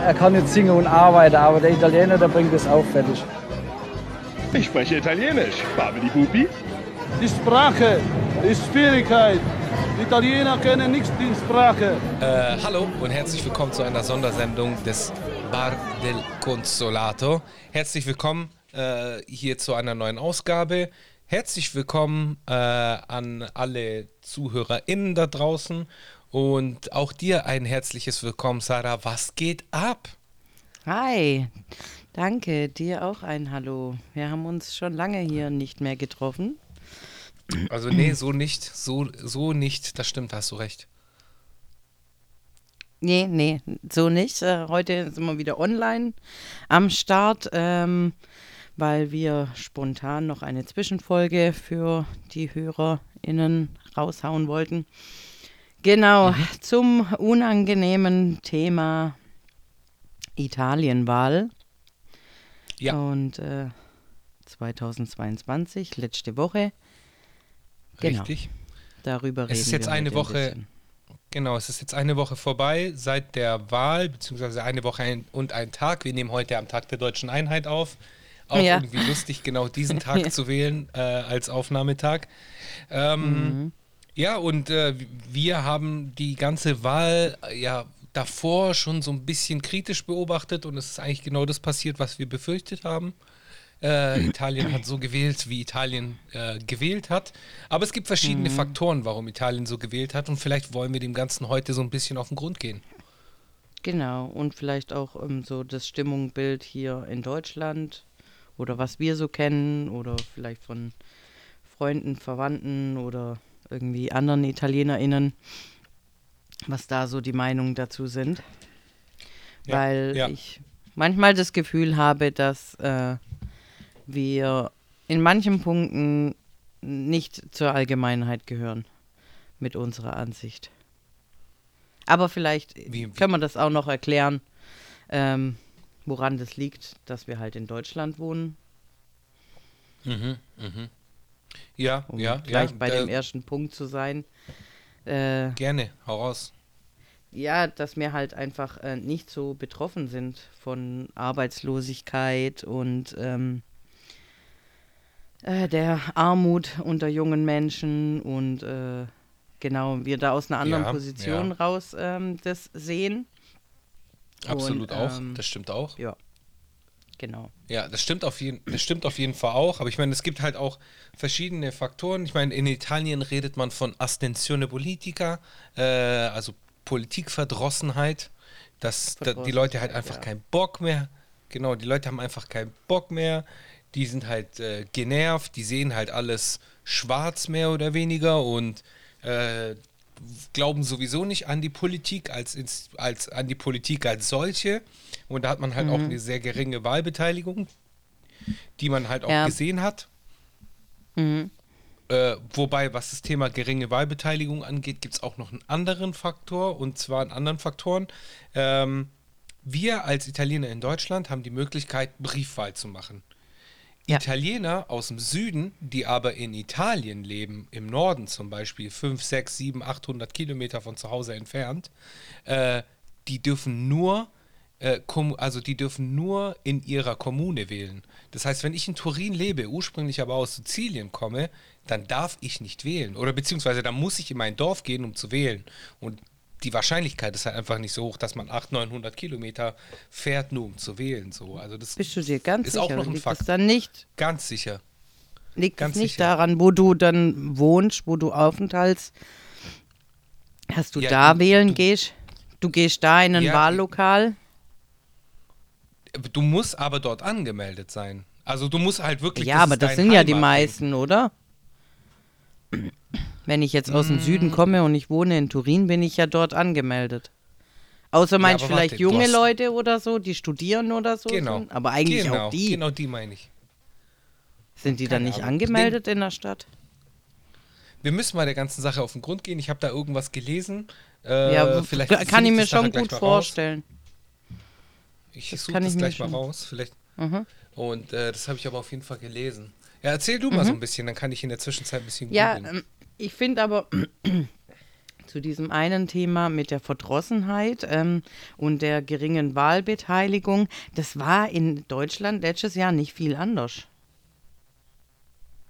Er kann jetzt singen und arbeiten, aber der Italiener, der bringt es auch fertig. Ich spreche Italienisch. Babidi Bubi. Die Sprache ist Schwierigkeit. Die Italiener kennen nicht die Sprache. Äh, hallo und herzlich willkommen zu einer Sondersendung des Bar del Consolato. Herzlich willkommen äh, hier zu einer neuen Ausgabe. Herzlich willkommen äh, an alle ZuhörerInnen da draußen und auch dir ein herzliches Willkommen, Sarah. Was geht ab? Hi, danke, dir auch ein Hallo. Wir haben uns schon lange hier nicht mehr getroffen. Also nee, so nicht, so, so nicht, das stimmt, hast du recht. Nee, nee, so nicht. Äh, heute sind wir wieder online am Start, ähm, weil wir spontan noch eine Zwischenfolge für die HörerInnen raushauen wollten. Genau, zum unangenehmen Thema Italienwahl. Ja. Und äh, 2022, letzte Woche. Genau. Richtig. Darüber reden Es ist jetzt wir eine Woche, bisschen. genau, es ist jetzt eine Woche vorbei seit der Wahl, beziehungsweise eine Woche ein, und ein Tag. Wir nehmen heute am Tag der deutschen Einheit auf. Auch Ja. irgendwie lustig, genau diesen Tag zu wählen äh, als Aufnahmetag. Ähm, Mhm. Ja, und äh, wir haben die ganze Wahl äh, ja davor schon so ein bisschen kritisch beobachtet und es ist eigentlich genau das passiert, was wir befürchtet haben. Äh, Italien hat so gewählt, wie Italien äh, gewählt hat. Aber es gibt verschiedene Faktoren, warum Italien so gewählt hat und vielleicht wollen wir dem Ganzen heute so ein bisschen auf den Grund gehen. Genau, und vielleicht auch ähm, so das Stimmungsbild hier in Deutschland oder was wir so kennen oder vielleicht von Freunden, Verwandten oder irgendwie anderen ItalienerInnen, was da so die Meinungen dazu sind. Ja, Weil ja. ich manchmal das Gefühl habe, dass äh, wir in manchen Punkten nicht zur Allgemeinheit gehören mit unserer Ansicht. Aber vielleicht Wie- wie- können wir das auch noch erklären, ähm, woran das liegt, dass wir halt in Deutschland wohnen. Ja, Um ja, gleich ja. bei äh, dem ersten Punkt zu sein. Äh, Gerne, hau raus. ja, dass wir halt einfach äh, nicht so betroffen sind von Arbeitslosigkeit und ähm, äh, der Armut unter jungen Menschen und äh, genau, wir da aus einer anderen Ja, Position ja. raus ähm, das sehen. Absolut Und, auch, ähm, das stimmt auch. Ja, genau. Ja, das stimmt auf jeden, das stimmt auf jeden Fall auch. Aber ich meine, es gibt halt auch verschiedene Faktoren. Ich meine, in Italien redet man von Astensione politica, äh, also Politikverdrossenheit, dass da, die Leute halt einfach ja. keinen Bock mehr, genau, die Leute haben einfach keinen Bock mehr. Die sind halt äh, genervt, die sehen halt alles schwarz mehr oder weniger und äh, glauben sowieso nicht an die Politik als, als an die Politik als solche. Und da hat man halt auch eine sehr geringe Wahlbeteiligung, die man halt auch Ja. gesehen hat. Mhm. Äh, wobei, was das Thema geringe Wahlbeteiligung angeht, gibt es auch noch einen anderen Faktor, und zwar einen anderen Faktoren. Ähm, wir als Italiener in Deutschland haben die Möglichkeit, Briefwahl zu machen. Ja. Italiener aus dem Süden, die aber in Italien leben, im Norden zum Beispiel, 5, 6, 7, 800 Kilometer von zu Hause entfernt, äh, die dürfen nur, äh, also die dürfen nur in ihrer Kommune wählen. Das heißt, wenn ich in Turin lebe, ursprünglich aber aus Sizilien komme, dann darf ich nicht wählen. Oder beziehungsweise dann muss ich in mein Dorf gehen, um zu wählen. Und die Wahrscheinlichkeit ist halt einfach nicht so hoch, dass man 800, 900 Kilometer fährt, nur um zu wählen. So. Also das Bist du dir ganz ist sicher? auch noch ein liegt Fakt. dann nicht, Ganz sicher. liegt Ganz es nicht sicher. daran, wo du dann wohnst, wo du aufenthalts, hast du Ja, da du- wählen du- gehst? Du gehst da in ein Ja, Wahllokal? Du musst aber dort angemeldet sein. Also du musst halt wirklich. Ja, aber ist das sind ja die meisten, oder? Wenn ich jetzt aus dem Mm. Süden komme und ich wohne in Turin, bin ich ja dort angemeldet. Außer meinst aber vielleicht warte, junge hast- Leute oder so, die studieren oder so. Genau. Sind. Aber eigentlich genau, auch die. Genau die meine ich. Sind die dann Keine nicht Ahnung. angemeldet in der Stadt? Wir müssen mal der ganzen Sache auf den Grund gehen. Ich habe da irgendwas gelesen. Äh, ja, vielleicht kann ich mir schon gut vorstellen. Ich suche kann das gleich mal raus. Vielleicht. Mhm. Und äh, das habe ich aber auf jeden Fall gelesen. Ja, erzähl du mal so ein bisschen, dann kann ich in der Zwischenzeit ein bisschen Ja, ähm, ich finde aber zu diesem einen Thema mit der Verdrossenheit ähm, und der geringen Wahlbeteiligung. Das war in Deutschland letztes Jahr nicht viel anders.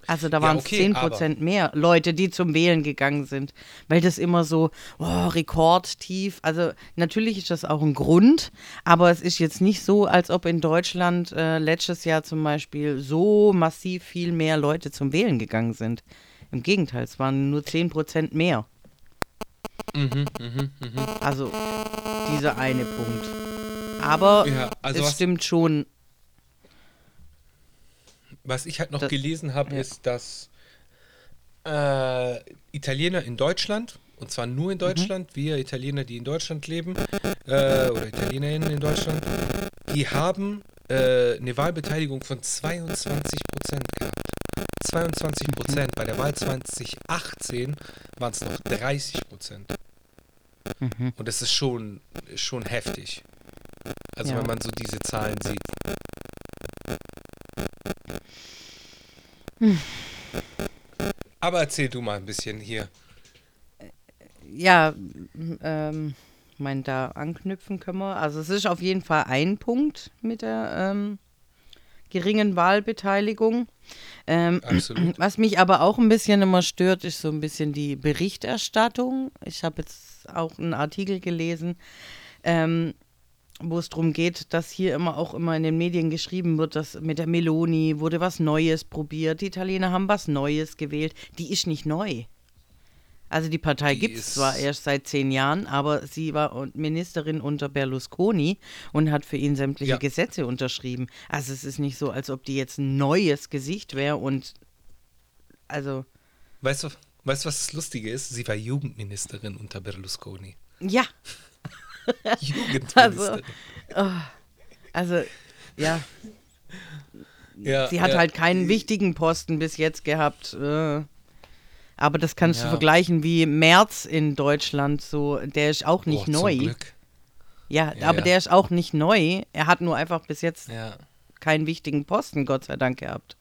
Also da Ja, waren es okay, 10 Prozent mehr Leute, die zum Wählen gegangen sind, weil das immer so oh, rekordtief. Also natürlich ist das auch ein Grund, aber es ist jetzt nicht so, als ob in Deutschland äh, letztes Jahr zum Beispiel so massiv viel mehr Leute zum Wählen gegangen sind. Im Gegenteil, es waren nur 10 Prozent mehr. Mhm, Also dieser eine Punkt. Aber Ja, also es stimmt schon. Was ich halt noch Das- gelesen habe, ja. ist, dass äh, Italiener in Deutschland, und zwar nur in Mhm. Deutschland, wir Italiener, die in Deutschland leben, äh, oder Italienerinnen in Deutschland, die haben äh, eine Wahlbeteiligung von 22 Prozent gehabt. 22 Prozent. Bei der Wahl 2018 waren es noch 30 Prozent. Mhm. Und das ist schon, schon heftig. Also Ja. wenn man so diese Zahlen sieht. Aber erzähl du mal ein bisschen hier. Ja, m- ähm, ich meine, da anknüpfen können wir. Also es ist auf jeden Fall ein Punkt mit der ähm, geringen Wahlbeteiligung. Ähm, Absolut. was mich aber auch ein bisschen immer stört, ist so ein bisschen die Berichterstattung. Ich habe jetzt auch einen Artikel gelesen, ähm, wo es darum geht, dass hier immer auch immer in den Medien geschrieben wird, dass mit der Meloni wurde was Neues probiert, die Italiener haben was Neues gewählt. Die ist nicht neu. Also die Partei gibt es zwar erst seit zehn Jahren, aber sie war Ministerin unter Berlusconi und hat für ihn sämtliche Ja. Gesetze unterschrieben. Also es ist nicht so, als ob die jetzt ein neues Gesicht wäre und also Weißt du, weißt du, was das Lustige ist? Sie war Jugendministerin unter Berlusconi. ja, Jugendministerin. also ja, ja, sie hat ja. halt keinen wichtigen Posten bis jetzt gehabt. Äh, aber das kannst du Ja. vergleichen wie Merz in Deutschland. So, der ist auch nicht Oh, neu. Ja, Ja, aber der ist auch nicht neu. Er hat nur einfach bis jetzt keinen wichtigen Posten, Gott sei Dank, gehabt.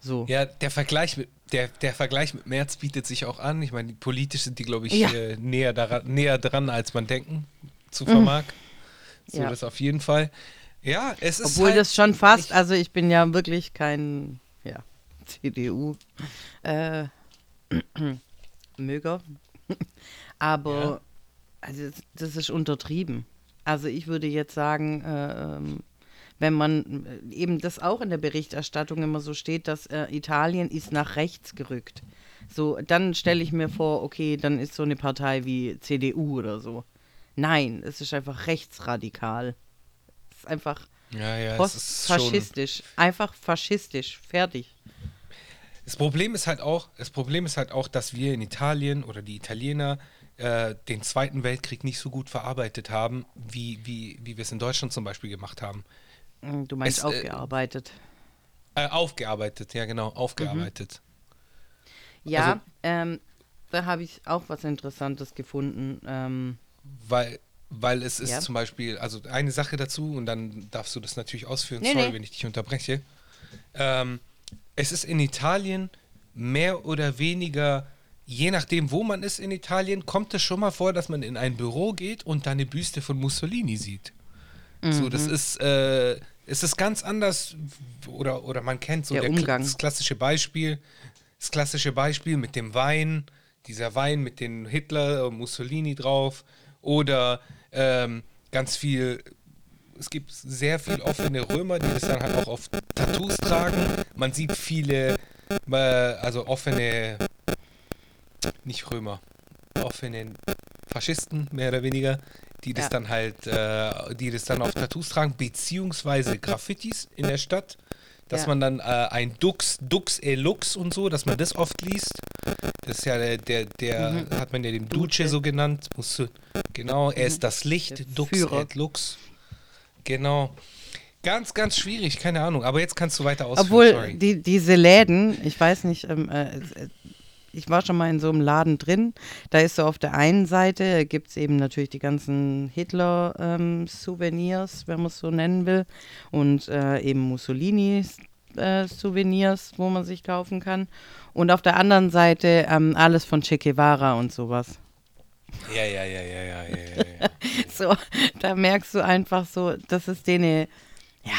So. ja, der Vergleich mit der, der Vergleich mit Merz bietet sich auch an. Ich meine, politisch sind die, glaube ich, Ja. äh, näher, daran, näher dran, als man denken zu vermag. So, Mhm. Ja. das auf jeden Fall. Ja, es ist Obwohl halt das schon fast, nicht- also ich bin ja wirklich kein ja, CDU äh, Möger. Aber Ja. also das- ist untertrieben. Also ich würde jetzt sagen, äh, wenn man äh, eben das auch in der Berichterstattung immer so steht, dass äh, Italien ist nach rechts gerückt. So, dann stelle ich mir vor, okay, dann ist so eine Partei wie CDU oder so. Nein, es ist einfach rechtsradikal. Es ist einfach ja, ja, postfaschistisch. Einfach faschistisch. Fertig. Das Problem ist halt auch, das Problem ist halt auch, dass wir in Italien oder die Italiener äh, den Zweiten Weltkrieg nicht so gut verarbeitet haben, wie, wie, wie wir es in Deutschland zum Beispiel gemacht haben. Mm, Du meinst Es, äh, aufgearbeitet. Äh, aufgearbeitet, ja genau, aufgearbeitet. ja, also- ähm, da habe ich auch was Interessantes gefunden. Ähm, Weil, weil es ist Ja. zum Beispiel, also eine Sache dazu und dann darfst du das natürlich ausführen, Nee, sorry, nee. wenn ich dich unterbreche. Ähm, es ist in Italien mehr oder weniger, je nachdem, wo man ist in Italien, kommt es schon mal vor, dass man in ein Büro geht und da eine Büste von Mussolini sieht. So, Mhm. das ist, äh, es ist ganz anders, oder, oder man kennt so Der der das klassische Beispiel, das klassische Beispiel mit dem Wein, dieser Wein mit den Hitler und Mussolini drauf, oder ähm, ganz viel, es gibt sehr viel offene Römer, die das dann halt auch auf Tattoos tragen. Man sieht viele, äh, also offene, nicht Römer, offene Faschisten, mehr oder weniger, die das Ja. dann halt, äh, die das dann auf Tattoos tragen, beziehungsweise Graffitis in der Stadt, dass Ja. man dann äh, ein Dux, Dux e Lux und so, dass man das oft liest. Das ist ja der, der, der Mhm. hat man ja den Duce, Duce. so genannt. Musst du, genau, er ist das Licht, Mhm. Der Dux Führer. Genau. Ganz, ganz schwierig, keine Ahnung. Aber jetzt kannst du weiter ausführen, Obwohl sorry. die, diese Läden, ich weiß nicht, ähm, äh, äh, ich war schon mal in so einem Laden drin. Da ist so auf der einen Seite gibt es eben natürlich die ganzen Hitler-Souvenirs, wenn man es so nennen will, und äh, eben Mussolini-Souvenirs, wo man sich kaufen kann. Und auf der anderen Seite ähm, alles von Che Guevara und sowas. Ja, ja, ja, ja, ja, ja, ja. ja. So, da merkst du einfach so, dass es denen, ja,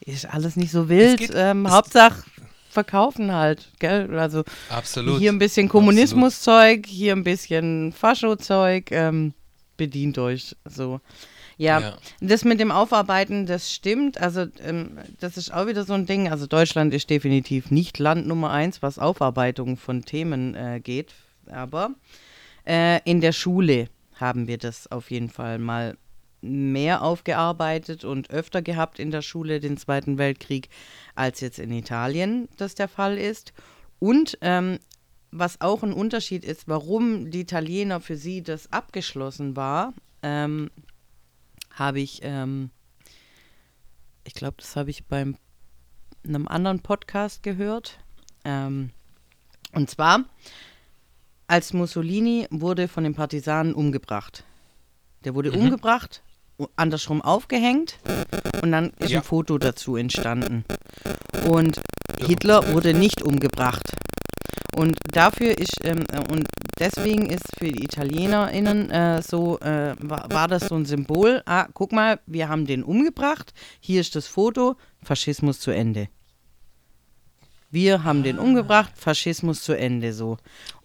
ist alles nicht so wild. geht- ähm, Hauptsache verkaufen halt, gell? Also Absolut. hier ein bisschen Kommunismuszeug, hier ein bisschen Faschozeug, ähm, bedient euch so. Ja, Ja. das mit dem Aufarbeiten, das stimmt. Also ähm, das ist auch wieder so ein Ding. Also Deutschland ist definitiv nicht Land Nummer eins, was Aufarbeitung von Themen äh, geht. Aber äh, in der Schule haben wir das auf jeden Fall mal mehr aufgearbeitet und öfter gehabt in der Schule den Zweiten Weltkrieg, als jetzt in Italien das der Fall ist. Und ähm, was auch ein Unterschied ist, warum die Italiener für sie das abgeschlossen war, ähm, habe ich, ähm, ich glaube, das habe ich beim einem anderen Podcast gehört. Ähm, und zwar, als Mussolini wurde von den Partisanen umgebracht. Der wurde umgebracht, u- andersrum aufgehängt und dann ist Ja. ein Foto dazu entstanden. Und Hitler wurde nicht umgebracht. Und dafür ist, ähm, äh, und deswegen ist für die ItalienerInnen äh, so, äh, war, war das so ein Symbol, ah, guck mal, wir haben den umgebracht, hier ist das Foto, Faschismus zu Ende. Wir haben den umgebracht, Faschismus zu Ende, so.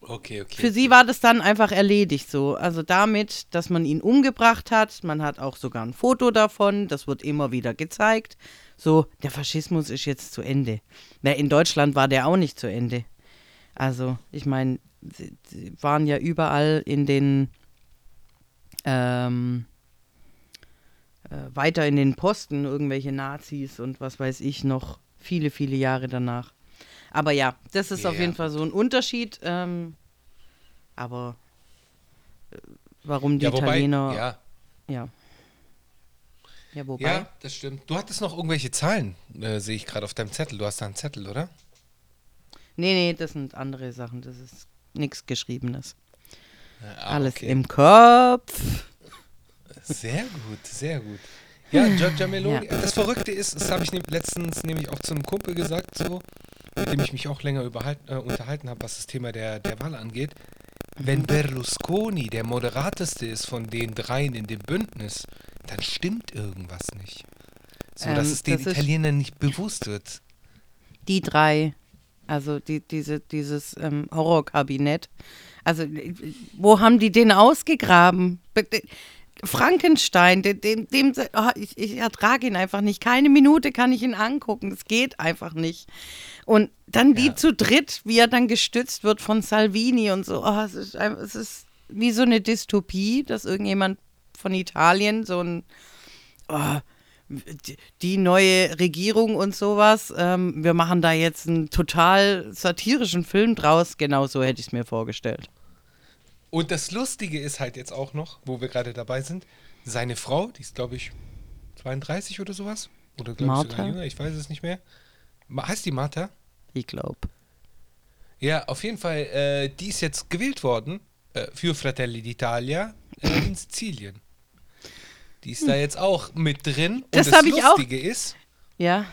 Okay, okay. Für sie war das dann einfach erledigt so. Also damit, dass man ihn umgebracht hat, man hat auch sogar ein Foto davon, das wird immer wieder gezeigt. So, der Faschismus ist jetzt zu Ende. Na, in Deutschland war der auch nicht zu Ende. Also, ich meine, sie, waren ja überall in den ähm, äh, weiter in den Posten irgendwelche Nazis und was weiß ich noch viele, viele Jahre danach. Aber ja, das ist auf Ja. jeden Fall so ein Unterschied. Ähm, aber äh, warum die ja, wobei, Italiener. ja, Ja. Ja, wobei. ja, das stimmt. Du hattest noch irgendwelche Zahlen, äh, sehe ich gerade auf deinem Zettel. Du hast da einen Zettel, oder? Nee, nee, das sind andere Sachen. Das ist nichts Geschriebenes. Ah, Alles okay. im Kopf. Sehr gut, sehr gut. Ja, Giorgia Meloni. Ja. Das Verrückte ist, das habe ich letztens nämlich auch zu einem Kumpel gesagt, so, mit dem ich mich auch länger äh, unterhalten habe, was das Thema der, der Wahl angeht. Wenn Berlusconi der moderateste ist von den dreien in dem Bündnis, dann stimmt irgendwas nicht. So, dass Ähm, es den das Italienern nicht bewusst wird. Die drei. Also die, diese, dieses ähm, Horrorkabinett. Also, äh, wo haben die den ausgegraben? Bitte- Frankenstein, dem, dem, dem oh, ich, ich ertrage ihn einfach nicht. Keine Minute kann ich ihn angucken. Es geht einfach nicht. Und dann die Ja. zu dritt, wie er dann gestützt wird von Salvini und so. Oh, es, ist, es ist wie so eine Dystopie, dass irgendjemand von Italien so ein oh, die- die neue Regierung und sowas. Ähm, wir machen da jetzt einen total satirischen Film draus. Genau so hätte ich es mir vorgestellt. Und das Lustige ist halt jetzt auch noch, wo wir gerade dabei sind, seine Frau, die ist glaube ich 32 oder sowas. Oder glaube ich sogar jünger, ich weiß es nicht mehr. Heißt die Martha? Ich glaube. Ja, auf jeden Fall, äh, die ist jetzt gewählt worden äh, für Fratelli d'Italia äh, in Sizilien. Die ist da jetzt auch mit drin. Das Und das hab ich auch- Lustige ist, Ja.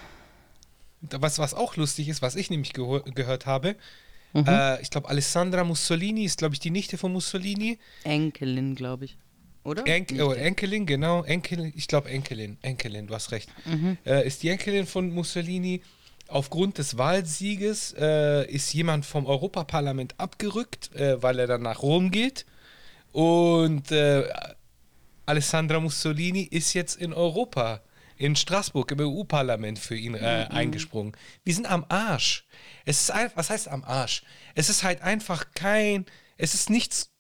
was, was auch lustig ist, was ich nämlich gehört habe, Mhm. äh, ich glaube, Alessandra Mussolini ist, glaube ich, die Nichte von Mussolini. Enkelin, glaube ich. Oder? Enk oh. Enkelin, genau, Enkelin, ich glaube Enkelin, Enkelin, du hast recht. Mhm. Äh, ist die Enkelin von Mussolini. Aufgrund des Wahlsieges äh, ist jemand vom Europaparlament abgerückt, äh, weil er dann nach Rom geht. Und äh, Alessandra Mussolini ist jetzt in Europa, in Straßburg, im EU-Parlament für ihn äh, eingesprungen. Wir sind am Arsch. Es ist einfach, was heißt am Arsch? Es ist halt einfach kein, es ist nichts,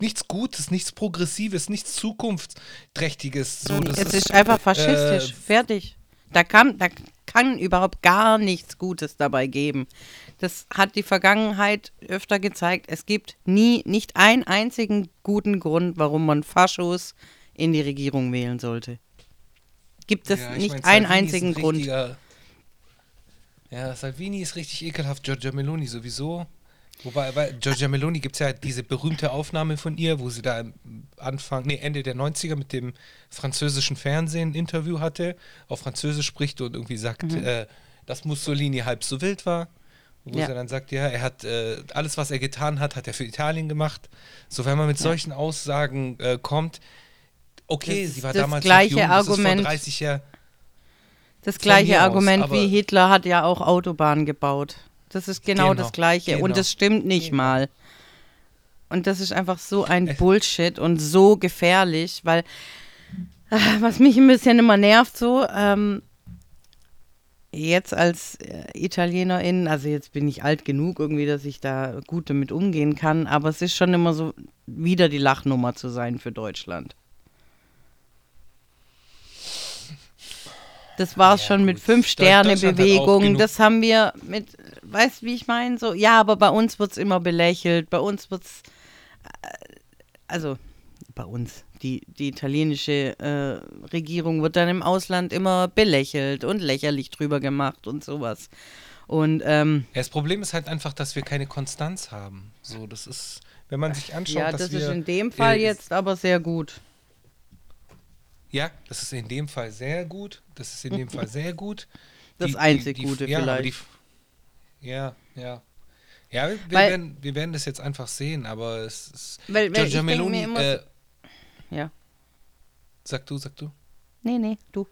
nichts Gutes, nichts Progressives, nichts Zukunftsträchtiges. So, es ist einfach faschistisch. äh, Fertig. Da kann, da kann überhaupt gar nichts Gutes dabei geben. Das hat die Vergangenheit öfter gezeigt. Es gibt nie, nicht einen einzigen guten Grund, warum man Faschos in die Regierung wählen sollte. Gibt es Ja, ich nicht mein, einen Salvini einzigen ein Grund. Ja, Salvini ist richtig ekelhaft, Giorgia Meloni sowieso. Wobei, bei Giorgia Meloni gibt es ja diese berühmte Aufnahme von ihr, wo sie da am Anfang, nee, Ende der 90er mit dem französischen Fernsehen ein Interview hatte, auf Französisch spricht und irgendwie sagt, Mhm. äh, dass Mussolini halb so wild war wo Ja. sie dann sagt, ja, er hat äh, alles, was er getan hat, hat er für Italien gemacht. So, wenn man mit solchen Aussagen äh, kommt, okay, Das sie war das damals gleiche jung, das Argument. vor 30 Jahren. Das gleiche aus, Argument aber- wie Hitler hat ja auch Autobahnen gebaut. Das ist genau, Genau, das gleiche. genau. Und das stimmt nicht Genau. mal. Und das ist einfach so ein Es- Bullshit und so gefährlich, weil ah, was mich ein bisschen immer nervt so, ähm, jetzt als äh, Italienerin, also jetzt bin ich alt genug irgendwie, dass ich da gut damit umgehen kann, aber es ist schon immer so, wieder die Lachnummer zu sein für Deutschland. Das war es Ja, schon mit gut. fünf Deu- Sterne Deutschland hat auch Bewegung. genug- Das haben wir mit, weißt du, wie ich meine? So, ja, aber bei uns wird es immer belächelt. Bei uns wird es, also bei uns, die, die italienische äh, Regierung wird dann im Ausland immer belächelt und lächerlich drüber gemacht und sowas. Und ähm, Ja, das Problem ist halt einfach, dass wir keine Konstanz haben. So, das ist, wenn man sich anschaut, ja, dass das wir, ist in dem Fall äh, jetzt aber sehr gut. Ja, das ist in dem Fall sehr gut. Das ist in dem Fall sehr gut. Das einzig Gute ja, vielleicht. Die, ja, ja. Ja, wir, Weil- werden, wir werden das jetzt einfach sehen, aber es ist. Weil- weil mir Meloni, immer äh, Ja. sag du, sag du. Nee, nee, du.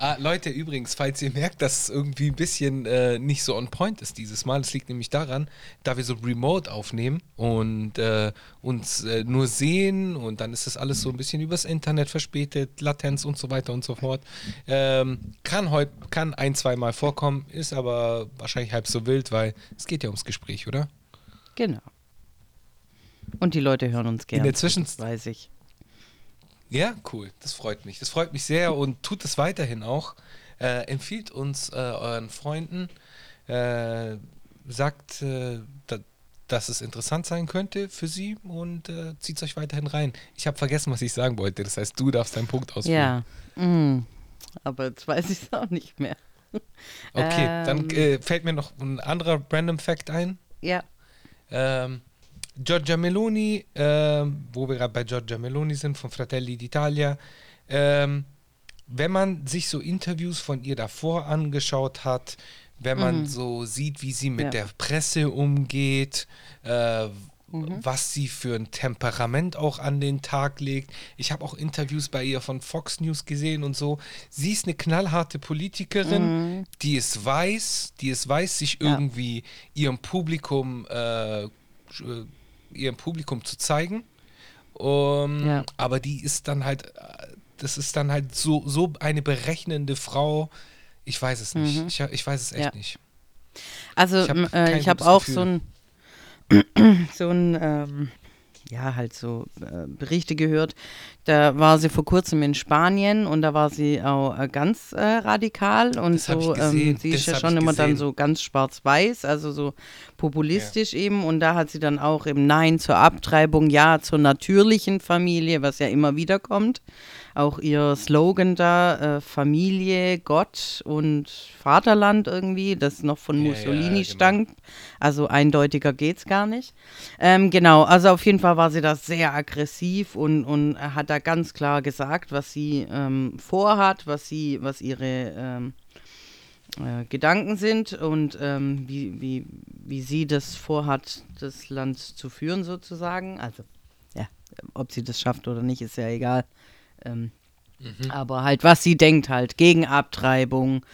Ah, Leute, übrigens, falls ihr merkt, dass es irgendwie ein bisschen äh, nicht so on point ist dieses Mal, das liegt nämlich daran, da wir so remote aufnehmen und äh, uns äh, nur sehen und dann ist das alles so ein bisschen übers Internet verspätet, Latenz und so weiter und so fort. Ähm, kann heute, kann ein, zweimal vorkommen, ist aber wahrscheinlich halb so wild, weil es geht ja ums Gespräch, oder? Genau. Und die Leute hören uns gerne. der Zwischen- das weiß ich. Ja, cool. Das freut mich. Das freut mich sehr und tut es weiterhin auch. Äh, empfiehlt uns äh, euren Freunden. Äh, sagt, äh, da, dass es interessant sein könnte für sie und äh, zieht es euch weiterhin rein. Ich habe vergessen, was ich sagen wollte. Das heißt, du darfst deinen Punkt ausführen. Ja. Mm. Aber jetzt weiß ich es auch nicht mehr. Okay, dann Ähm. äh, fällt mir noch ein anderer Random Fact ein. Ja. Ähm, Giorgia Meloni, ähm, wo wir gerade bei Giorgia Meloni sind, von Fratelli d'Italia. Ähm, wenn man sich so Interviews von ihr davor angeschaut hat, wenn man so sieht, wie sie mit Ja. der Presse umgeht, äh, was sie für ein Temperament auch an den Tag legt. Ich habe auch Interviews bei ihr von Fox News gesehen und so. Sie ist eine knallharte Politikerin, die es weiß, die es weiß, sich Ja. irgendwie ihrem Publikum, äh, äh, ihrem Publikum zu zeigen. Um, Ja. Aber die ist dann halt, äh, das ist dann halt so, so eine berechnende Frau. Ich weiß es nicht. Ich, ich weiß es echt Ja. nicht. Also Ich hab kein äh, habe gutes auch Gefühl. so ein so ein ähm, ja halt so äh, Berichte gehört. Da war sie vor kurzem in Spanien und da war sie auch äh, ganz äh, radikal und Das so. Ähm, sie ist das ja hab schon immer dann so ganz schwarz-weiß, also so populistisch eben. Und da hat sie dann auch im Nein zur Abtreibung, Ja zur natürlichen Familie, was ja immer wieder kommt. Auch ihr Slogan da, äh, Familie, Gott und Vaterland irgendwie, das noch von Ja, ja, Mussolini genau. stammt. Also eindeutiger geht's gar nicht. Ähm, genau, also auf jeden Fall war sie da sehr aggressiv und, und hat da ganz klar gesagt, was sie ähm, vorhat, was sie, was ihre ähm, äh, Gedanken sind und ähm, wie, wie, wie sie das vorhat, das Land zu führen sozusagen. Also, ja, ob sie das schafft oder nicht, ist ja egal. Ähm, Aber halt, was sie denkt halt, gegen Abtreibung,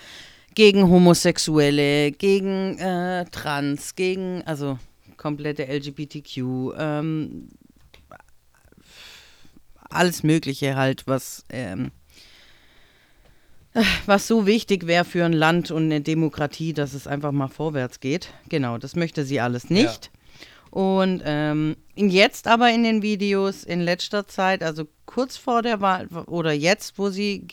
gegen Homosexuelle, gegen äh, Trans, gegen, also komplette LGBTQ, ähm, alles Mögliche halt, was, ähm, was so wichtig wäre für ein Land und eine Demokratie, dass es einfach mal vorwärts geht. Genau, das möchte sie alles nicht. Und ähm, jetzt aber in den Videos in letzter Zeit, also kurz vor der Wahl oder jetzt, wo sie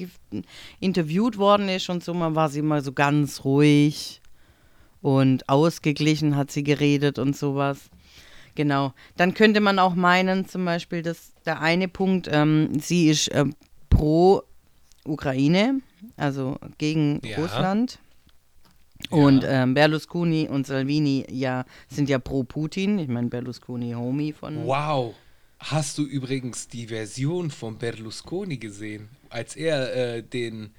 interviewt worden ist und so, mal war sie mal so ganz ruhig und ausgeglichen hat sie geredet und sowas. Genau. Dann könnte man auch meinen, zum Beispiel, dass der eine Punkt, ähm, sie ist ähm, pro Ukraine, also gegen Ja. Russland. Und ähm, Berlusconi und Salvini ja, sind ja pro Putin. Ich meine, Berlusconi Homie von. Wow. Hast du übrigens die Version von Berlusconi gesehen, als er äh, den,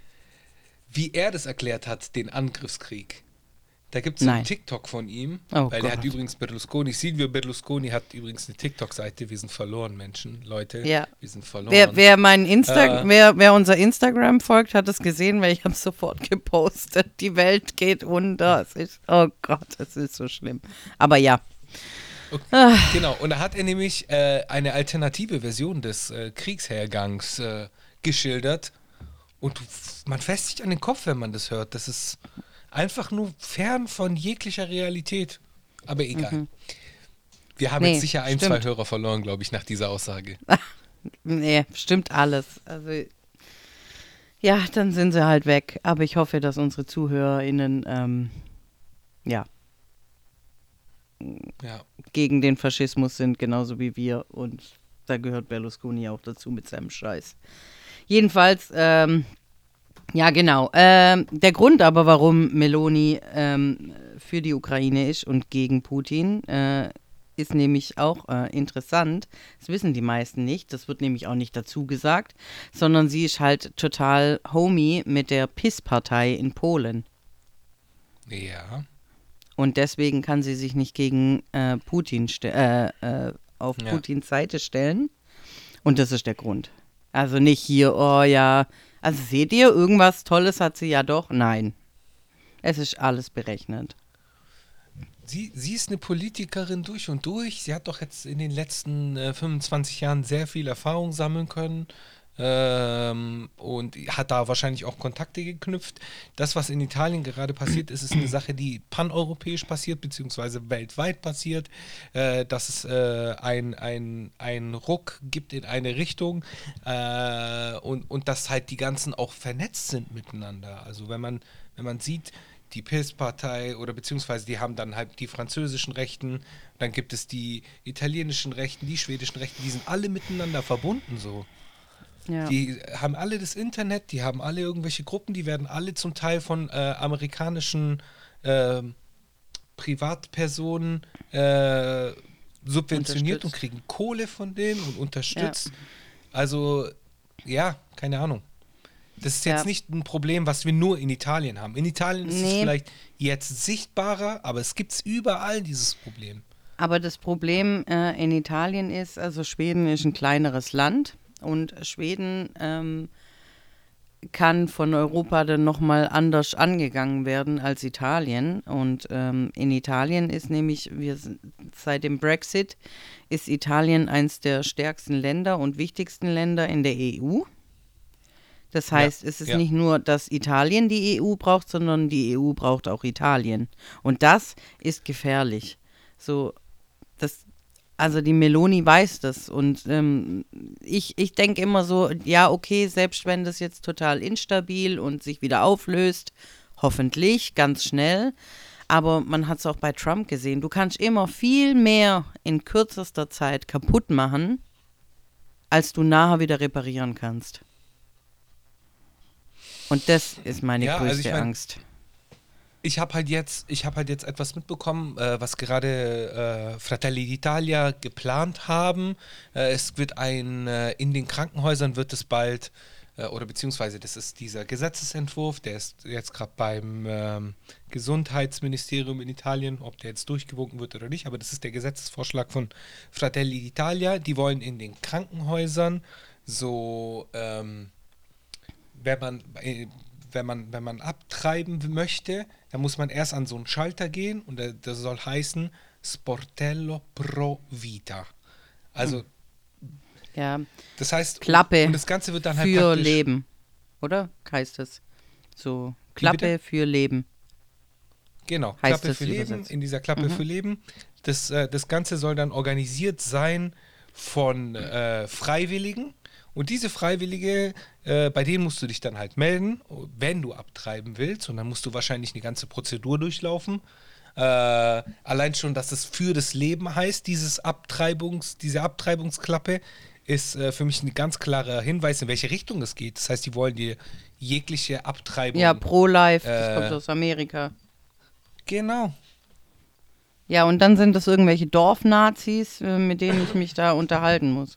wie er das erklärt hat, den Angriffskrieg? Da gibt es einen TikTok von ihm, Oh weil er hat Gott. übrigens Berlusconi, Silvio Berlusconi hat übrigens eine TikTok-Seite, wir sind verloren, Menschen, Leute, Ja. wir sind verloren. Wer, wer, mein Insta Äh. wer, wer unser Instagram folgt, hat es gesehen, weil ich habe es sofort gepostet. Die Welt geht unter. Ist, oh Gott, es ist so schlimm. Aber ja, Genau, und da hat er nämlich äh, eine alternative Version des äh, Kriegshergangs äh, geschildert. Und man fässt sich an den Kopf, wenn man das hört. Das ist einfach nur fern von jeglicher Realität. Aber egal. Wir haben Mhm. Nee, jetzt sicher ein, stimmt. zwei Hörer verloren, glaube ich, nach dieser Aussage. nee, stimmt alles. Also, ja, dann sind sie halt weg. Aber ich hoffe, dass unsere ZuhörerInnen, ähm, ja, Ja. gegen den Faschismus sind, genauso wie wir. Und da gehört Berlusconi auch dazu mit seinem Scheiß. Jedenfalls, ähm, ja genau. Ähm, der Grund aber, warum Meloni ähm, für die Ukraine ist und gegen Putin, äh, ist nämlich auch äh, interessant. Das wissen die meisten nicht. Das wird nämlich auch nicht dazu gesagt, sondern sie ist halt total homie mit der PIS-Partei in Polen. Ja. Und deswegen kann sie sich nicht gegen äh, Putin äh, äh, auf Ja. Putins Seite stellen. Und das ist der Grund. Also nicht hier, oh ja. Also seht ihr, irgendwas Tolles hat sie ja doch? Nein. Es ist alles berechnet. Sie, sie ist eine Politikerin durch und durch. Sie hat doch jetzt in den letzten äh, 25 Jahren sehr viel Erfahrung sammeln können ähm, und hat da wahrscheinlich auch Kontakte geknüpft. Das, was in Italien gerade passiert ist, ist eine Sache, die paneuropäisch passiert, beziehungsweise weltweit passiert, äh, dass es äh, ein, ein, ein Ruck gibt in eine Richtung äh, und, und dass halt die ganzen auch vernetzt sind miteinander. Also wenn man, wenn man sieht, die PIS-Partei oder beziehungsweise die haben dann halt die französischen Rechten, dann gibt es die italienischen Rechten, die schwedischen Rechten, die sind alle miteinander verbunden so. Ja. Die haben alle das Internet, die haben alle irgendwelche Gruppen, die werden alle zum Teil von äh, amerikanischen ähm, Privatpersonen äh, subventioniert und kriegen Kohle von denen und unterstützt. Also, ja, keine Ahnung. Das ist jetzt Ja. nicht ein Problem, was wir nur in Italien haben. In Italien ist es Nee. vielleicht jetzt sichtbarer, aber es gibt es überall, dieses Problem. Aber das Problem äh, in Italien ist, also Schweden ist ein kleineres Land und Schweden ähm, kann von Europa dann nochmal anders angegangen werden als Italien. Und ähm, in Italien ist nämlich, wir seit dem Brexit ist Italien eins der stärksten Länder und wichtigsten Länder in der EU. Das heißt, es ist ja. nicht nur, dass Italien die EU braucht, sondern die EU braucht auch Italien. Und das ist gefährlich. So, das, also die Meloni weiß das. Und ähm, ich, ich denke immer so, ja, okay, selbst wenn das jetzt total instabil und sich wieder auflöst, hoffentlich ganz schnell. Aber man hat es auch bei Trump gesehen. Du kannst immer viel mehr in kürzester Zeit kaputt machen, als du nachher wieder reparieren kannst. Und das ist meine Ja, also größte ich mein- Angst. Ich habe halt jetzt, ich habe halt jetzt etwas mitbekommen, äh, was gerade äh, Fratelli d'Italia geplant haben. Äh, es wird ein, äh, in den Krankenhäusern wird es bald, äh, oder beziehungsweise das ist dieser Gesetzesentwurf, der ist jetzt gerade beim ähm, Gesundheitsministerium in Italien, ob der jetzt durchgewunken wird oder nicht, aber das ist der Gesetzesvorschlag von Fratelli d'Italia. Die wollen in den Krankenhäusern so ähm, wenn man, äh, wenn man, wenn man abtreiben möchte, dann muss man erst an so einen Schalter gehen und der- das soll heißen Sportello Pro Vita. Also, Ja, das heißt, Klappe und das Ganze wird dann halt für Leben, oder? Heißt es. So? Klappe für Leben. Genau, heißt Klappe das für Leben, übersetzt. in dieser Klappe für Leben. Das, äh, das Ganze soll dann organisiert sein von äh, Freiwilligen. Und diese Freiwillige, äh, bei denen musst du dich dann halt melden, wenn du abtreiben willst. Und dann musst du wahrscheinlich eine ganze Prozedur durchlaufen. Äh, allein schon, dass es für das Leben heißt, dieses Abtreibungs, diese Abtreibungsklappe, ist äh, für mich ein ganz klarer Hinweis, in welche Richtung es geht. Das heißt, die wollen dir jegliche Abtreibung. Ja, Pro-Life, das Äh, kommt aus Amerika. Genau. Ja, und dann sind das irgendwelche Dorfnazis, äh, mit denen ich mich da unterhalten muss.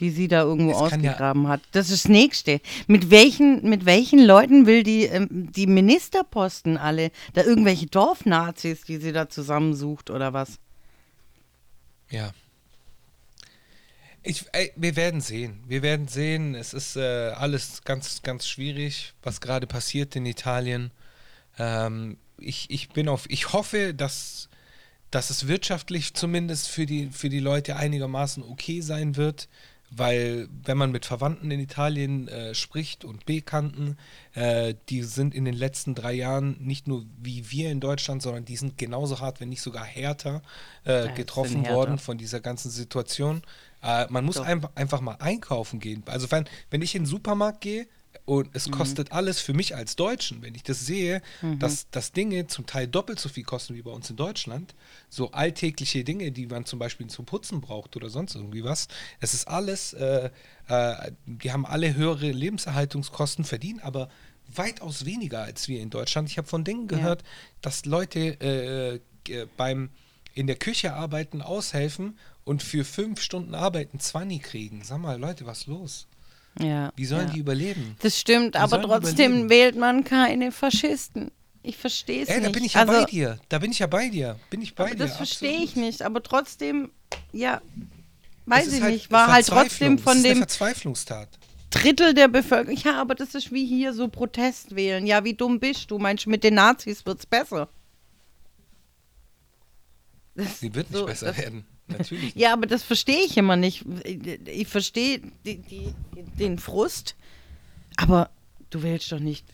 Die sie da irgendwo kann ja- ausgegraben hat. Das ist das Nächste. Mit welchen, mit welchen Leuten will die, ähm, die Ministerposten alle? Da irgendwelche Dorfnazis, die sie da zusammensucht oder was? Ja. Ich, ey, wir werden sehen. Wir werden sehen. Es ist äh, alles ganz, ganz schwierig, was gerade passiert in Italien. Ähm, ich, ich bin auf, ich hoffe, dass, dass es wirtschaftlich zumindest für die, für die Leute einigermaßen okay sein wird. Weil, wenn man mit Verwandten in Italien äh, spricht und Bekannten, äh, die sind in den letzten drei Jahren nicht nur wie wir in Deutschland, sondern die sind genauso hart, wenn nicht sogar härter äh, getroffen härter. worden von dieser ganzen Situation. Äh, man muss einfach, einfach mal einkaufen gehen. Also wenn, wenn ich in den Supermarkt gehe und Mhm. es kostet alles für mich als Deutschen, wenn ich das sehe, dass, dass Dinge zum Teil doppelt so viel kosten wie bei uns in Deutschland, so alltägliche Dinge, die man zum Beispiel zum Putzen braucht oder sonst irgendwie was, es ist alles, äh, äh, die haben alle höhere Lebenserhaltungskosten, verdienen aber weitaus weniger als wir in Deutschland. Ich habe von Dingen Ja. gehört, dass Leute äh, äh, beim in der Küche arbeiten, aushelfen und für fünf Stunden Arbeiten 20 kriegen. Sag mal, Leute, was ist los? Ja. Wie sollen ja. die überleben? Das stimmt, Wie aber trotzdem überleben? wählt man keine Faschisten. Ich verstehe es nicht. da bin ich ja also, bei dir. Da bin ich ja bei dir. Bin ich bei aber dir. das verstehe ich nicht. Aber trotzdem, ja, Das weiß ist ich halt nicht. War halt trotzdem Das von ist eine dem Verzweiflungstat. Drittel der Bevölkerung. Ja, aber das ist wie hier so Protest wählen. Ja, wie dumm bist du? Meinst du, mit den Nazis wird's besser? Das- Sie wird nicht so, besser das- werden. Natürlich. nicht. Ja, aber das verstehe ich immer nicht. Ich verstehe die, die, den Frust, aber du wählst doch nicht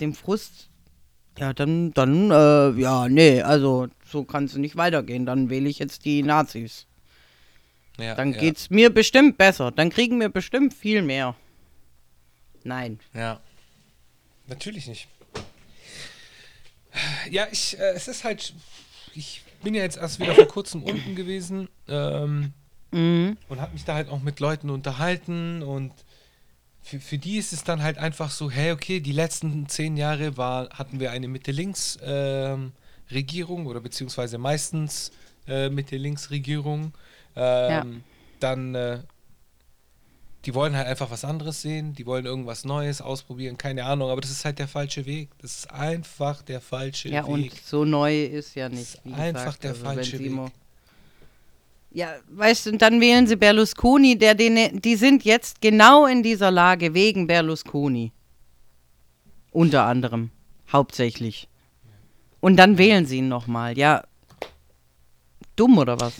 den Frust. Ja, dann, dann, äh, ja, nee, also so kann es nicht weitergehen. Dann wähle ich jetzt die Nazis. Ja, Dann ja, geht's mir bestimmt besser. Dann kriegen wir bestimmt viel mehr. Nein. Ja. Natürlich nicht. Ja, ich, äh, es ist halt, ich bin ja jetzt erst wieder vor kurzem unten gewesen ähm, Mhm. und habe mich da halt auch mit Leuten unterhalten und für, für die ist es dann halt einfach so, hey, okay, die letzten zehn Jahre war, hatten wir eine Mitte-Links-Regierung oder beziehungsweise meistens äh, Mitte-Links-Regierung. Ähm, Dann, äh, die wollen halt einfach was anderes sehen, die wollen irgendwas Neues ausprobieren, keine Ahnung, aber das ist halt der falsche Weg. Das ist einfach der falsche Ja, und Weg. so neu ist ja nicht. ist Wie einfach gesagt, der also falsche Weg. Ja, weißt du, und dann wählen sie Berlusconi, der den, die sind jetzt genau in dieser Lage wegen Berlusconi. Unter anderem. Hauptsächlich. Und dann wählen sie ihn nochmal. Ja. Dumm oder was?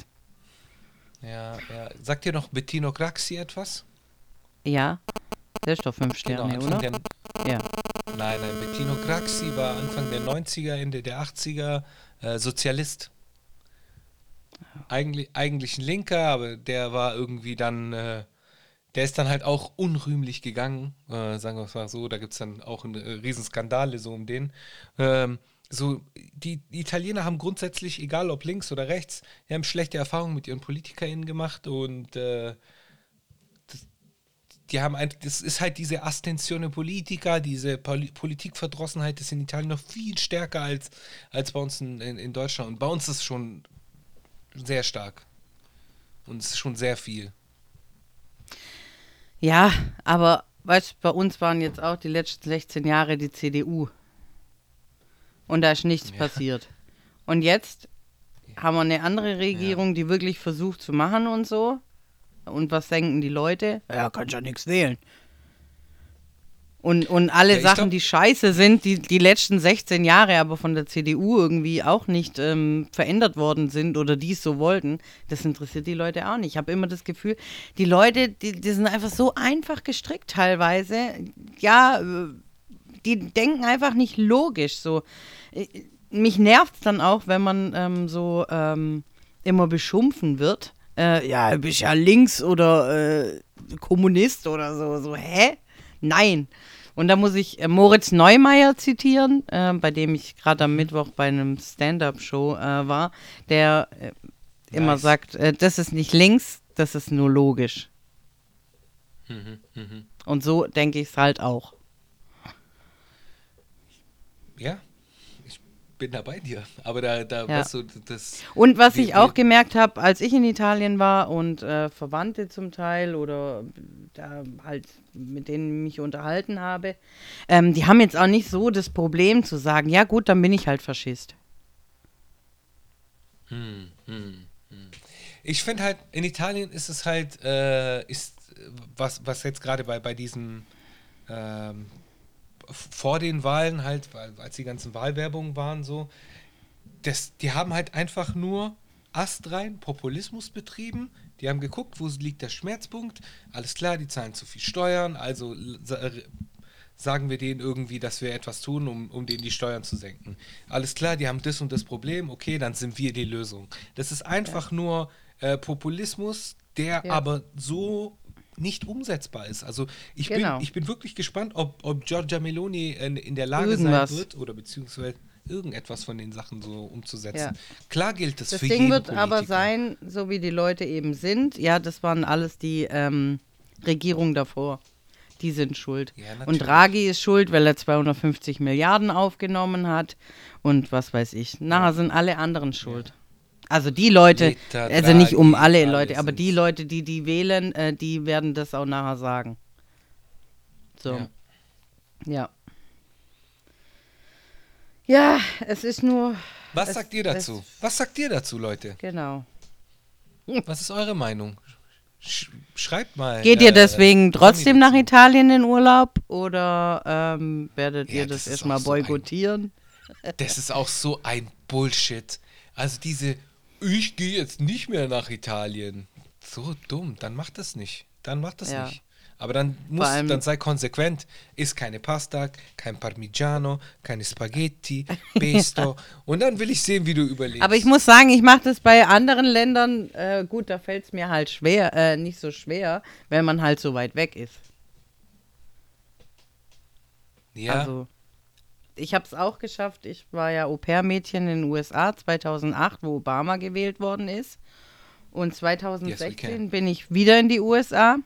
Ja, ja. Sagt dir noch Bettino Craxi etwas? Ja. Der ist doch fünf Sterne, Anfang oder? der, Ja. nein, nein, Bettino Craxi war Anfang der 90er, Ende der 80er äh, Sozialist. Eigentlich, eigentlich ein Linker, aber der war irgendwie dann, äh, der ist dann halt auch unrühmlich gegangen, äh, sagen wir es mal so. Da gibt es dann auch eine äh, Riesenskandale so um den. Ähm, so, die, die Italiener haben grundsätzlich, egal ob links oder rechts, die haben schlechte Erfahrungen mit ihren PolitikerInnen gemacht und äh, die haben ein, das ist halt diese Astensione Politica, diese Poli Politikverdrossenheit ist in Italien noch viel stärker als, als bei uns in, in, Deutschland. Und bei uns ist es schon sehr stark. Und es ist schon sehr viel. Ja, aber weißt bei uns waren jetzt auch die letzten 16 Jahre die CDU. Und da ist nichts passiert. Und jetzt haben wir eine andere Regierung, die wirklich versucht zu machen und so. Und was denken die Leute? Ja, kannst ja nichts wählen. Und, und alle Ja, Sachen, die scheiße sind, die die letzten 16 Jahre aber von der CDU irgendwie auch nicht ähm, verändert worden sind oder dies so wollten, das interessiert die Leute auch nicht. Ich habe immer das Gefühl, die Leute, die, die sind einfach so einfach gestrickt teilweise. Ja, äh, die denken einfach nicht logisch. So. Äh, Mich nervt es dann auch, wenn man ähm, so ähm, immer beschumpfen wird. Äh, ja, du bist ja links oder äh, Kommunist oder so. So, hä? Nein. Und da muss ich äh, Moritz Neumeier zitieren, äh, bei dem ich gerade am Mittwoch bei einem Stand-up-Show äh, war, der äh, immer Nice. sagt, äh, das ist nicht links, das ist nur logisch. Mhm, Und so denke ich es halt auch. Ja, bin da bei dir. Aber da, da Ja. weißt du, das. Und was ich auch gemerkt habe, als ich in Italien war und äh, Verwandte zum Teil oder da halt mit denen ich mich unterhalten habe, ähm, die haben jetzt auch nicht so das Problem zu sagen, ja gut, dann bin ich halt Faschist. Ich finde halt, in Italien ist es halt, äh, ist, was, was jetzt gerade bei, bei diesen, ähm, vor den Wahlen halt, weil, als die ganzen Wahlwerbungen waren, so, das, die haben halt einfach nur astrein Populismus betrieben. Die haben geguckt, wo liegt der Schmerzpunkt. Alles klar, die zahlen zu viel Steuern, also äh, sagen wir denen irgendwie, dass wir etwas tun, um, um denen die Steuern zu senken. Alles klar, die haben das und das Problem, okay, dann sind wir die Lösung. Das ist einfach nur äh, Populismus, der Ja. aber so nicht umsetzbar ist. Also ich, Genau. bin, ich bin wirklich gespannt, ob, ob Giorgia Meloni in, in der Lage Irgendwas. sein wird oder beziehungsweise irgendetwas von den Sachen so umzusetzen. Ja. Klar gilt das, Das für Ding jeden wird aber Politiker. sein, so wie die Leute eben sind, ja, das waren alles die ähm, Regierungen davor. Die sind schuld. Ja, und. Draghi ist schuld, weil er 250 Milliarden aufgenommen hat. Und was weiß ich. Nachher sind alle anderen schuld. Also die Leute, also nicht um alle Leute, aber die. Leute, die die wählen, äh, die werden das auch nachher sagen. So. Ja. Ja. Ja, es ist nur, Was Es- sagt ihr dazu? Was sagt ihr dazu, Leute? genau. Was ist eure Meinung? Sch schreibt mal. Geht ihr äh, deswegen Tommy trotzdem nach. Italien in Urlaub oder ähm, werdet Ja, ihr das das, erstmal auch so ein- boykottieren? Das ist auch so ein Bullshit. Also diese, ich gehe jetzt nicht mehr nach Italien. So dumm, dann macht das nicht. Dann macht das Ja. nicht. Aber dann muss, dann sei konsequent. Ist keine Pasta, kein Parmigiano, keine Spaghetti, Pesto. und dann will ich sehen, wie du überlebst. Aber ich muss sagen, ich mache das bei anderen Ländern, äh, gut, da fällt es mir halt schwer, äh, nicht so schwer, wenn man halt so weit weg ist. ja, Also, ich habe es auch geschafft. Ich war ja Au-pair-Mädchen in den USA 2008, wo Obama gewählt worden ist. Und Yes, we 2016 can. bin ich wieder in die USA.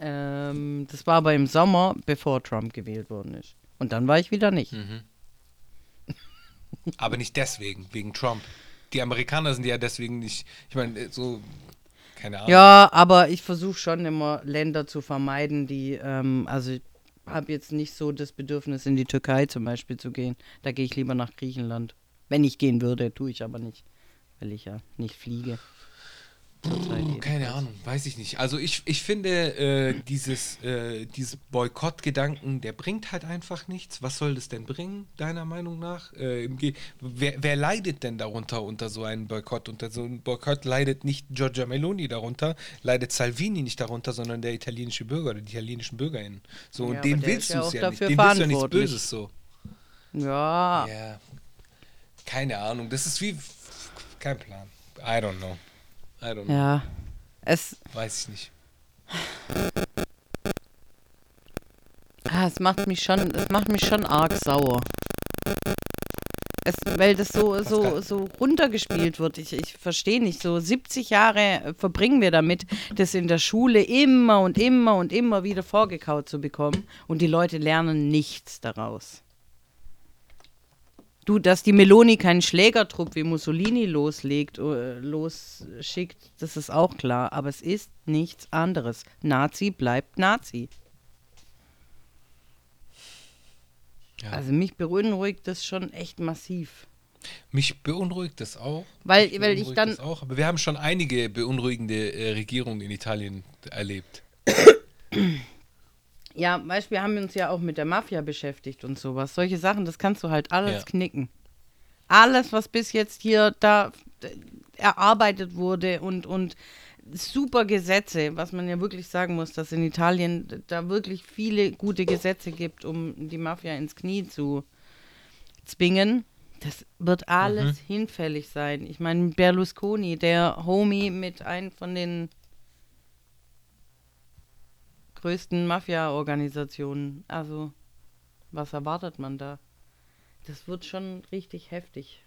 Ähm, das war aber im Sommer, bevor Trump gewählt worden ist. Und dann war ich wieder nicht. Hm. aber nicht deswegen, wegen Trump. Die Amerikaner sind ja deswegen nicht, ich meine, äh, so, keine Ahnung. Ja, aber ich versuche schon immer Länder zu vermeiden, die, ähm, also habe jetzt nicht so das Bedürfnis, in die Türkei zum Beispiel zu gehen. Da gehe ich lieber nach Griechenland. Wenn ich gehen würde, tue ich aber nicht, weil ich ja nicht fliege. Oh, keine. Ahnung, weiß ich nicht. Also ich, ich finde, äh, dieses, äh, dieses Boykott-Gedanken, der bringt halt einfach nichts. Was soll das denn bringen, deiner Meinung nach? Äh, wer, wer leidet denn darunter unter so einem Boykott? Unter so einem Boykott leidet nicht Giorgia Meloni darunter, leidet Salvini nicht darunter, sondern der italienische Bürger oder die italienischen BürgerInnen. So, Ja, und dem willst du ja es auch ja nicht. Dem willst du ja nichts. Böses so. Ja, Ja, keine Ahnung. Das ist wie, kein Plan. I don't know. I don't know. ja. Es, Weiß ich nicht. ah, es macht mich schon, es macht mich schon arg sauer. Es, weil das so, so, so runtergespielt wird. Ich, ich verstehe nicht. So 70 Jahre äh, verbringen wir damit, das in der Schule immer und immer und immer wieder vorgekaut zu bekommen. Und die Leute lernen nichts daraus. Du, dass die Meloni keinen Schlägertrupp wie Mussolini loslegt, äh, losschickt, das ist auch klar. Aber es ist nichts anderes. Nazi bleibt Nazi. Ja. Also mich beunruhigt das schon echt massiv. Mich beunruhigt das auch. Weil- weil ich dann- Das auch. Aber wir haben schon einige beunruhigende äh, Regierungen in Italien erlebt. Ja, weißt wir haben uns ja auch mit der Mafia beschäftigt und sowas. Solche Sachen, das kannst du halt alles Ja. knicken. Alles, was bis jetzt hier da äh, erarbeitet wurde und, und super Gesetze, was man ja wirklich sagen muss, dass in Italien da wirklich viele gute Gesetze gibt, um die Mafia ins Knie zu zwingen. Das wird alles hinfällig sein. Ich meine, Berlusconi, der Homie mit einem von den größten Mafia-Organisationen. Also, was erwartet man da? Das wird schon richtig heftig.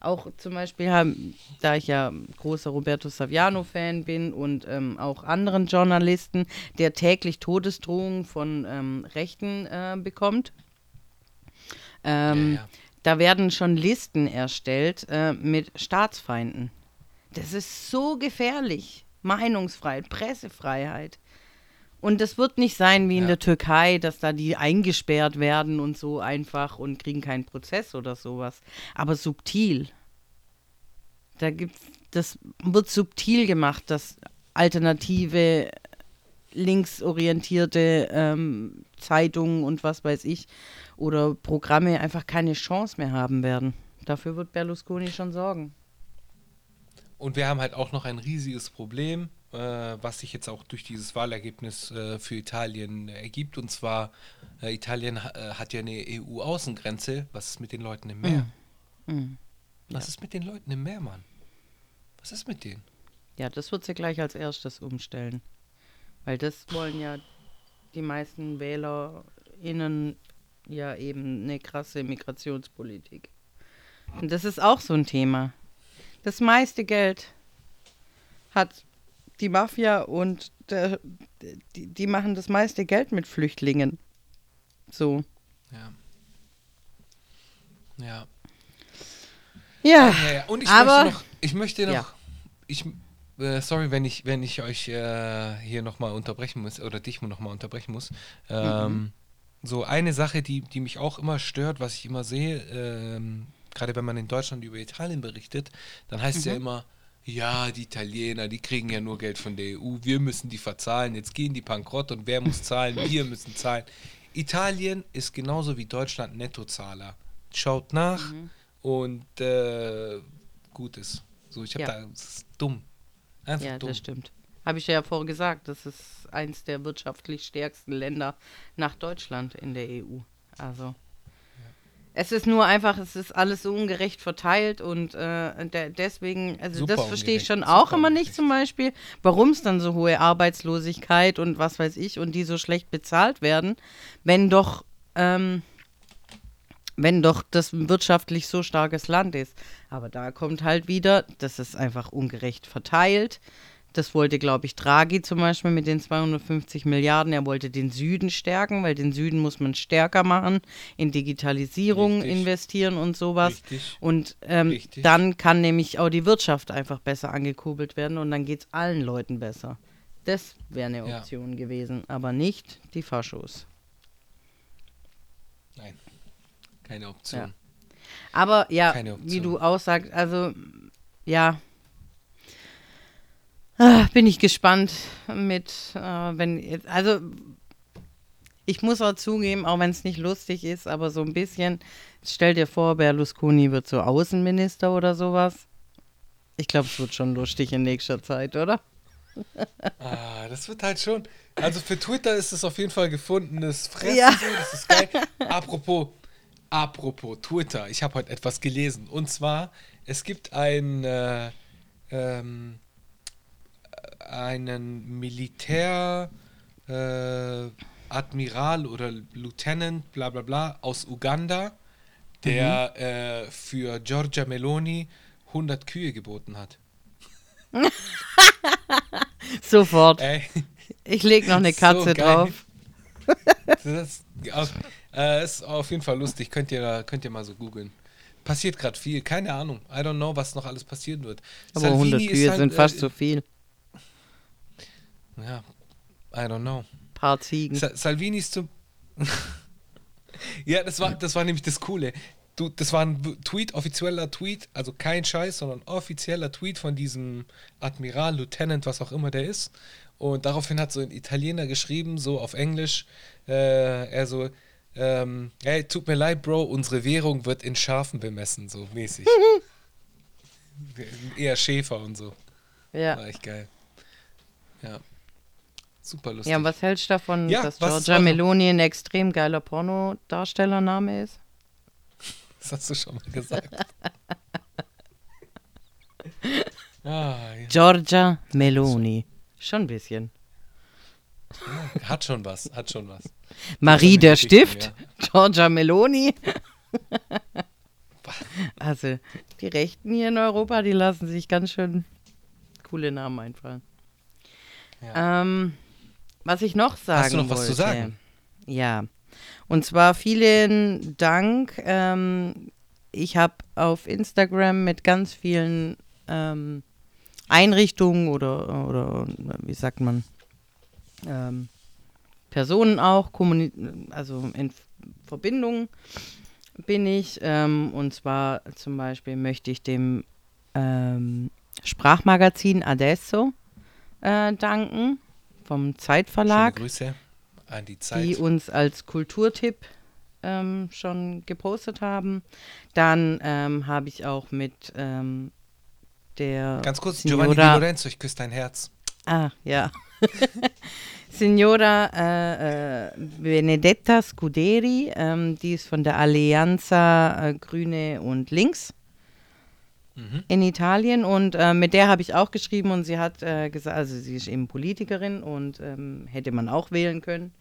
Auch zum Beispiel, haben, da ich ja großer Roberto Saviano-Fan bin und ähm, auch anderen Journalisten, der täglich Todesdrohungen von ähm, Rechten äh, bekommt, Ähm, Ja, ja. Da werden schon Listen erstellt äh, mit Staatsfeinden. Das ist so gefährlich. Meinungsfreiheit, Pressefreiheit. Und das wird nicht sein wie in Ja. der Türkei, dass da die eingesperrt werden und so einfach und kriegen keinen Prozess oder sowas. Aber subtil. Da gibt's, das wird subtil gemacht, dass alternative, linksorientierte ähm, Zeitungen und was weiß ich oder Programme einfach keine Chance mehr haben werden. Dafür wird Berlusconi schon sorgen. Und wir haben halt auch noch ein riesiges Problem, äh, was sich jetzt auch durch dieses Wahlergebnis äh, für Italien ergibt. Und zwar, äh, Italien äh, hat ja eine EU-Außengrenze. Was ist mit den Leuten im Meer? Mhm. Was ist mit den Leuten im Meer, Mann? Was ist mit denen? Ja, das wird sie gleich als erstes umstellen. Weil das wollen ja die meisten WählerInnen ja eben eine krasse Migrationspolitik. Und das ist auch so ein Thema. Das meiste Geld hat die Mafia und der, die, die machen das meiste Geld mit Flüchtlingen. So. Ja. Ja. Ja, Ja, ja. Und ich aber möchte noch, ich möchte noch, Ja. ich, äh, sorry, wenn ich, wenn ich euch äh, hier nochmal unterbrechen muss oder dich nochmal unterbrechen muss. Ähm, So eine Sache, die, die mich auch immer stört, was ich immer sehe, ähm, gerade wenn man in Deutschland über Italien berichtet, dann heißt es ja immer, ja, die Italiener, die kriegen ja nur Geld von der EU, wir müssen die verzahlen, jetzt gehen die bankrott und wer muss zahlen? Wir müssen zahlen. Italien ist genauso wie Deutschland Nettozahler. Schaut nach und äh, gut ist. So, ich habe Ja. da, das ist dumm. Einfach Ja, dumm. das stimmt. Habe ich ja vorher gesagt, das ist eins der wirtschaftlich stärksten Länder nach Deutschland in der EU. Also es ist nur einfach, es ist alles so ungerecht verteilt und äh, de deswegen, also Super das verstehe ich schon super auch immer nicht zum Beispiel, warum es dann so hohe Arbeitslosigkeit und was weiß ich und die so schlecht bezahlt werden, wenn doch ähm, wenn doch das wirtschaftlich so starkes Land ist. Aber da kommt halt wieder, das ist einfach ungerecht verteilt. Das wollte, glaube ich, Draghi zum Beispiel mit den 250 Milliarden. Er wollte den Süden stärken, weil den Süden muss man stärker machen, in Digitalisierung Richtig. investieren und sowas. Richtig. Und ähm, dann kann nämlich auch die Wirtschaft einfach besser angekurbelt werden und dann geht es allen Leuten besser. Das wäre eine Ja. Option gewesen, aber nicht die Faschos. Nein, keine Option. Ja. Aber ja, wie du aussagst, also ja, ah, bin ich gespannt mit, äh, wenn, jetzt- also ich muss auch zugeben, auch wenn es nicht lustig ist, aber so ein bisschen, stell dir vor, Berlusconi wird so Außenminister oder sowas. Ich glaube, es wird schon lustig in nächster Zeit, oder? Ah, das wird halt schon. Also für Twitter ist es auf jeden Fall gefundenes Fressen. Ja. So, das ist geil. apropos, apropos Twitter. Ich habe heute etwas gelesen. Und zwar, es gibt ein, äh, ähm, einen Militär, äh, Admiral oder Lieutenant, bla bla bla, aus Uganda, der äh, für Giorgia Meloni 100 Kühe geboten hat. Sofort. Ey. Ich lege noch eine So Katze geil. drauf. Das ist, auf, äh, ist auf jeden Fall lustig. Könnt ihr, könnt ihr mal so googeln. Passiert gerade viel. Keine Ahnung. I don't know, was noch alles passieren wird. Aber 100 ist Kühe halt, sind fast äh, so viel. Ja, I don't know. Paar Ziegen. Sa Salvini ist zum. ja, das war, das war nämlich das Coole. Du, das war ein Tweet, offizieller Tweet, also kein Scheiß, sondern offizieller Tweet von diesem Admiral, Lieutenant, was auch immer der ist. Und daraufhin hat so ein Italiener geschrieben, so auf Englisch, äh, er so, ähm, hey, tut mir leid, Bro, unsere Währung wird in Schafen bemessen, so mäßig. Eher Schäfer und so. Ja. War echt geil. Ja. Super lustig. Ja, und was hältst du davon, Ja, dass Giorgia war so- Meloni ein extrem geiler Pornodarstellername ist? Das hast du schon mal gesagt. ah, ja. Giorgia Meloni. Schon ein bisschen. Hat schon was, hat schon was. Marie der Stift, Giorgia Meloni. also, die Rechten hier in Europa, die lassen sich ganz schön coole Namen einfallen. Ja. Ähm, was ich noch sagen Hast du noch was wollte. zu sagen? Ja. Und zwar vielen Dank. Ähm, ich habe auf Instagram mit ganz vielen ähm, Einrichtungen oder, oder wie sagt man, ähm, Personen auch, also in Verbindung bin ich. Ähm, und zwar zum Beispiel möchte ich dem ähm, Sprachmagazin Adesso äh, danken vom Zeitverlag. Schöne Grüße an die Zeit. Die uns als Kulturtipp ähm, schon gepostet haben. Dann ähm, habe ich auch mit ähm, der. Ganz kurz, Signora, Giovanni Di Lorenzo, ich küsse dein Herz. Ah, ja. Signora äh, äh, Benedetta Scuderi, ähm, die ist von der Alleanza äh, Grüne und Links mhm. in Italien und äh, mit der habe ich auch geschrieben und sie hat äh, gesagt, also sie ist eben Politikerin und ähm, hätte man auch wählen können.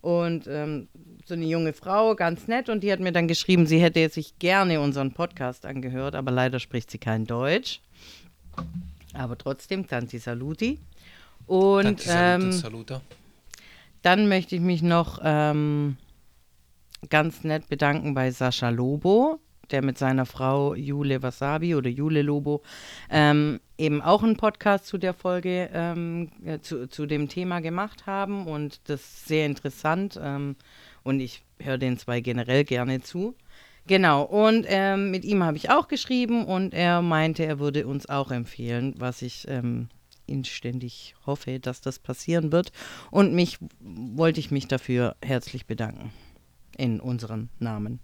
Und ähm, so eine junge Frau, ganz nett, und die hat mir dann geschrieben, sie hätte sich gerne unseren Podcast angehört, aber leider spricht sie kein Deutsch. Aber trotzdem, Tanti Saluti. Und Tanti Salute, ähm, Saluta. dann möchte ich mich noch ähm, ganz nett bedanken bei Sascha Lobo, der mit seiner Frau Jule Wasabi oder Jule Lobo ähm, eben auch einen Podcast zu der Folge, ähm, äh, zu, zu dem Thema gemacht haben und das ist sehr interessant ähm, und ich höre den zwei generell gerne zu. Genau, und ähm, mit ihm habe ich auch geschrieben und er meinte, er würde uns auch empfehlen, was ich ähm, inständig hoffe, dass das passieren wird. Und mich wollte ich mich dafür herzlich bedanken in unserem Namen.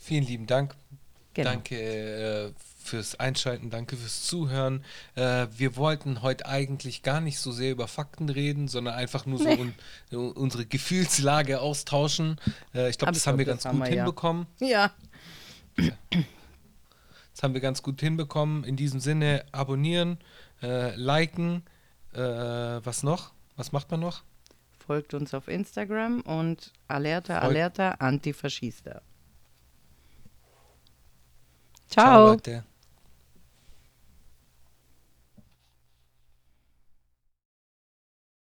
Vielen lieben Dank. Genau. Danke äh, fürs Einschalten, danke fürs Zuhören. Äh, wir wollten heute eigentlich gar nicht so sehr über Fakten reden, sondern einfach nur so Nee. un unsere Gefühlslage austauschen. Äh, ich glaube, das haben wir ganz gut wir, ja. hinbekommen. Ja, Das haben wir ganz gut hinbekommen. In diesem Sinne abonnieren, äh, liken. Äh, was noch? Was macht man noch? folgt uns auf Instagram und Alerta, Folgt- Alerta, Antifaschista. Ciao Ciao.